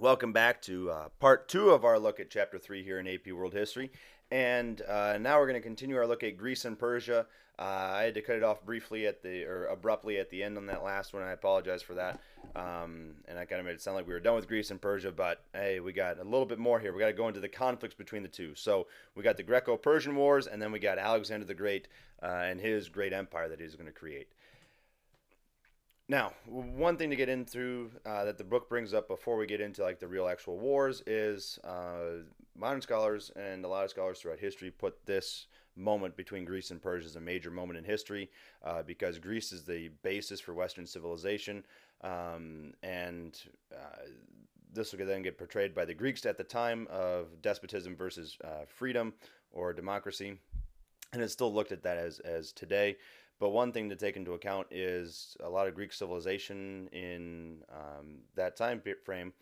Welcome back to uh, part two of our look at chapter three here in AP World History. And uh, now we're going to continue our look at Greece and Persia. Uh, I had to cut it off briefly at the or abruptly at the end on that last one. I apologize for that. Um, and I kind of made it sound like we were done with Greece and Persia, but hey, we got a little bit more here. We got to go into the conflicts between the two. So we got the Greco-Persian Wars, and then we got Alexander the Great uh, and his great empire that he's going to create. Now, one thing to get into uh, that the book brings up before we get into like the real actual wars is uh, modern scholars and a lot of scholars throughout history put this moment between Greece and Persia as a major moment in history uh, because Greece is the basis for Western civilization, um, and uh, this will then get portrayed by the Greeks at the time of despotism versus uh, freedom or democracy, and it's still looked at that as as today. But one thing to take into account is a lot of Greek civilization in um, that time frame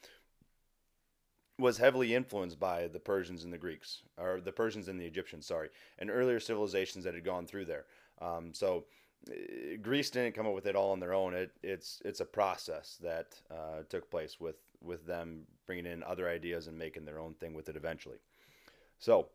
was heavily influenced by the Persians and the Greeks, or the Persians and the Egyptians, sorry, and earlier civilizations that had gone through there. Um, so uh, Greece didn't come up with it all on their own. It, it's it's a process that uh, took place with with them bringing in other ideas and making their own thing with it eventually. So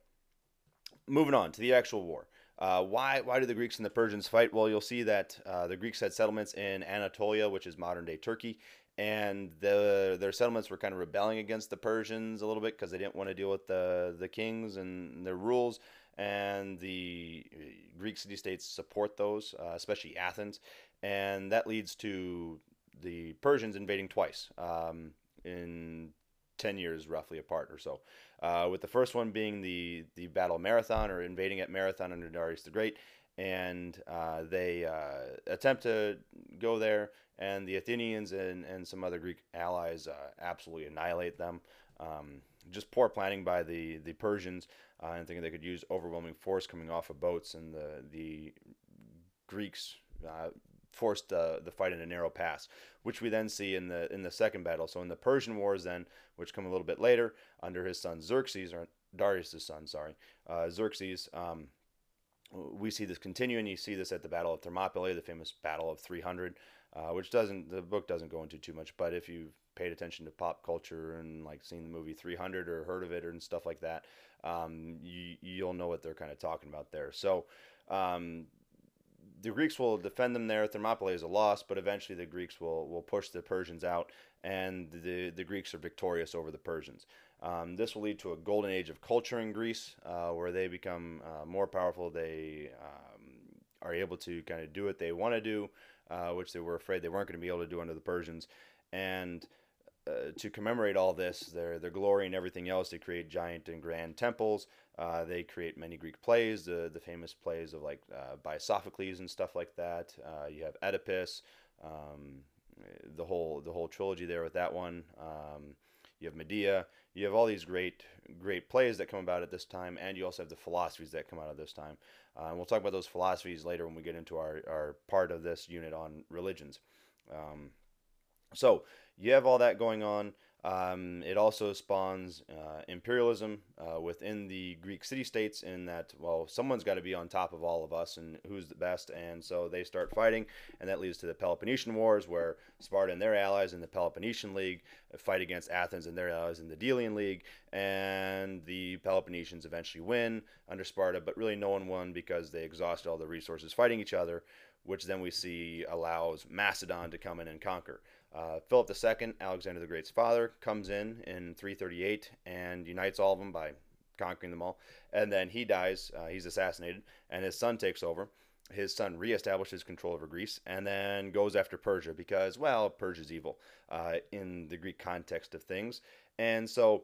moving on to the actual war. Uh, why why do the Greeks and the Persians fight? Well, you'll see that uh, the Greeks had settlements in Anatolia, which is modern day Turkey, and the their settlements were kind of rebelling against the Persians a little bit because they didn't want to deal with the the kings and their rules. And the uh, Greek city states support those, uh, especially Athens, and that leads to the Persians invading twice um, in 10 years roughly apart or so. Uh, with the first one being the, the Battle of Marathon or invading at Marathon under Darius the Great. And uh, they uh, attempt to go there, and the Athenians and, and some other Greek allies uh, absolutely annihilate them. Um, just poor planning by the, the Persians, uh, and thinking they could use overwhelming force coming off of boats, and the, the Greeks uh, forced uh, the fight in a narrow pass, which we then see in the in the second battle. So in the Persian Wars, then, which come a little bit later, under his son Xerxes or Darius' son, sorry, uh, Xerxes. Um, we see this continuing. You see this at the Battle of Thermopylae, the famous Battle of 300, uh, which doesn't the book doesn't go into too much. But if you've paid attention to pop culture and like seen the movie 300 or heard of it and stuff like that, um, you you'll know what they're kind of talking about there. So um, the Greeks will defend them there. Thermopylae is a loss, but eventually the Greeks will, will push the Persians out, and the, the Greeks are victorious over the Persians. Um, this will lead to a golden age of culture in Greece, uh, where they become uh, more powerful. They um, are able to kind of do what they want to do, uh, which they were afraid they weren't going to be able to do under the Persians. And uh, to commemorate all this, their their glory and everything else, they create giant and grand temples. Uh, they create many Greek plays, the the famous plays of like uh, by Sophocles and stuff like that. Uh, you have Oedipus, um, the whole the whole trilogy there with that one. Um, you have Medea. You have all these great great plays that come about at this time, and you also have the philosophies that come out of this time. Uh, and we'll talk about those philosophies later when we get into our, our part of this unit on religions. Um, so you have all that going on. Um, it also spawns uh, imperialism uh, within the Greek city states, in that, well, someone's got to be on top of all of us and who's the best. And so they start fighting, and that leads to the Peloponnesian Wars, where Sparta and their allies in the Peloponnesian League fight against Athens and their allies in the Delian League. And the Peloponnesians eventually win under Sparta, but really no one won because they exhausted all the resources fighting each other, which then we see allows Macedon to come in and conquer. Uh, Philip II, Alexander the Great's father, comes in in 338 and unites all of them by conquering them all. And then he dies, uh, he's assassinated, and his son takes over. His son reestablishes control over Greece and then goes after Persia because, well, Persia's evil uh, in the Greek context of things. And so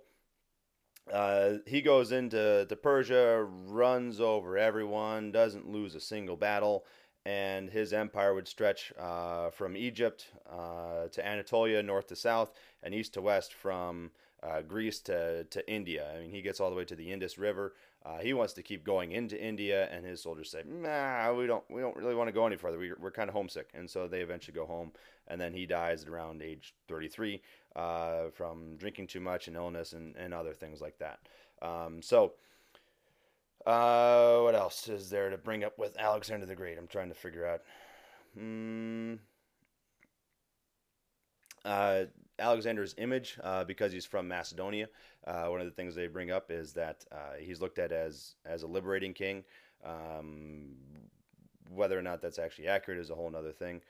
uh, he goes into to Persia, runs over everyone, doesn't lose a single battle, and his empire would stretch uh, from Egypt uh, to Anatolia, north to south, and east to west from uh, Greece to, to India. I mean, he gets all the way to the Indus River. Uh, he wants to keep going into India, and his soldiers say, "Nah, we don't, we don't really want to go any further. We, are kind of homesick." And so they eventually go home, and then he dies at around age 33 uh, from drinking too much and illness and, and other things like that. Um, so uh, what else is there to bring up with Alexander the Great? I'm trying to figure out. Hmm. Uh, Alexander's image, uh, because he's from Macedonia, uh, one of the things they bring up is that uh, he's looked at as as a liberating king. Um, whether or not that's actually accurate is a whole other thing,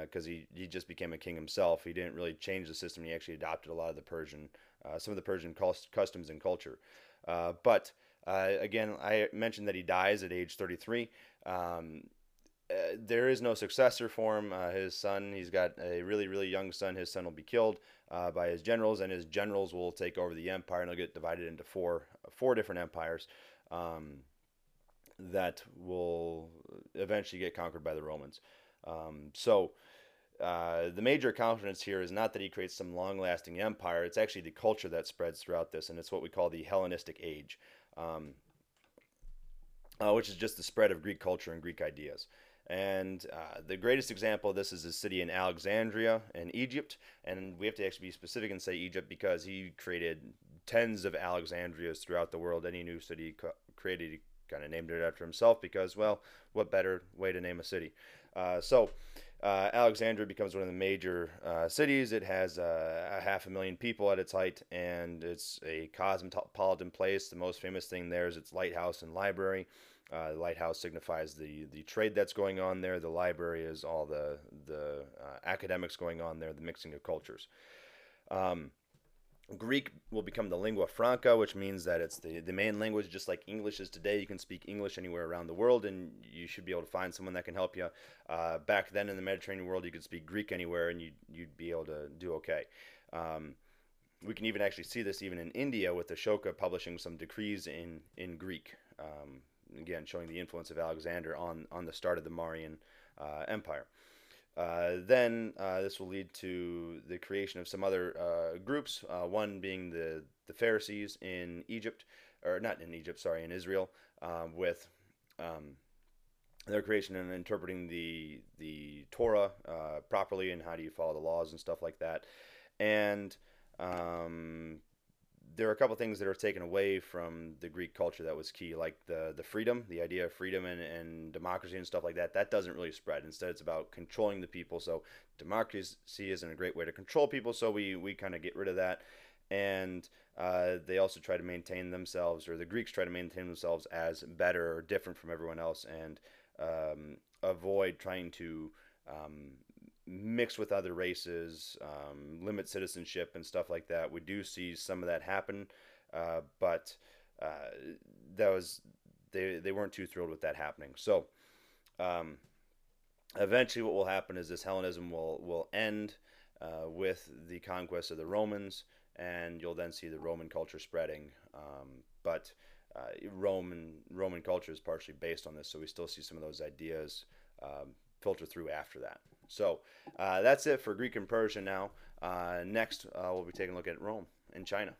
because he he just became a king himself. He didn't really change the system. He actually adopted a lot of the Persian, some of the Persian customs and culture. but again, I mentioned that he dies at age 33. Um, uh, there is no successor for him. Uh, his son, he's got a really, really young son. His son will be killed uh, by his generals, and his generals will take over the empire, and it'll get divided into four, four different empires um, that will eventually get conquered by the Romans. Um, so. Uh, the major confidence here is not that he creates some long-lasting empire. It's actually the culture that spreads throughout this, and it's what we call the Hellenistic Age, um, uh, which is just the spread of Greek culture and Greek ideas. And uh, the greatest example of this is a city in Alexandria in Egypt. And we have to actually be specific and say Egypt because he created tens of Alexandrias throughout the world. Any new city created, he kind of named it after himself because, well, what better way to name a city? Uh, so, uh, Alexandria becomes one of the major uh, cities. It has uh, a half a million people at its height, and it's a cosmopolitan place. The most famous thing there is its lighthouse and library. Uh, the lighthouse signifies the, the trade that's going on there. The library is all the the uh, academics going on there, the mixing of cultures. Um, Greek will become the lingua franca, which means that it's the, the main language, just like English is today. You can speak English anywhere around the world, and you should be able to find someone that can help you. Uh, back then in the Mediterranean world, you could speak Greek anywhere, and you'd, you'd be able to do okay. Um, we can even actually see this even in India with Ashoka publishing some decrees in, in Greek. Um, again showing the influence of Alexander on, on the start of the Mauryan uh, Empire. Uh, then uh, this will lead to the creation of some other uh, groups, uh, one being the, the Pharisees in Egypt, or not in Egypt, sorry, in Israel, with um, their creation and interpreting the, the Torah properly and how do you follow the laws and stuff like that. And um, there are a couple things that are taken away from the Greek culture that was key, like the the freedom, the idea of freedom and, and democracy and stuff like that. That doesn't really spread. Instead, it's about controlling the people. So democracy isn't a great way to control people. So we we kind of get rid of that, and uh, they also try to maintain themselves, or the Greeks try to maintain themselves as better or different from everyone else, and um, avoid trying to um, mix with other races, um, limit citizenship and stuff like that. We do see some of that happen, uh, but uh, that was they they weren't too thrilled with that happening. So um, eventually, what will happen is this Hellenism will will end uh, with the conquest of the Romans, and you'll then see the Roman culture spreading. Um, but uh, Roman Roman culture is partially based on this, so we still see some of those ideas um, filter through after that. So uh, that's it for Greek and Persian now. Uh, next, uh, we'll be taking a look at Rome and China.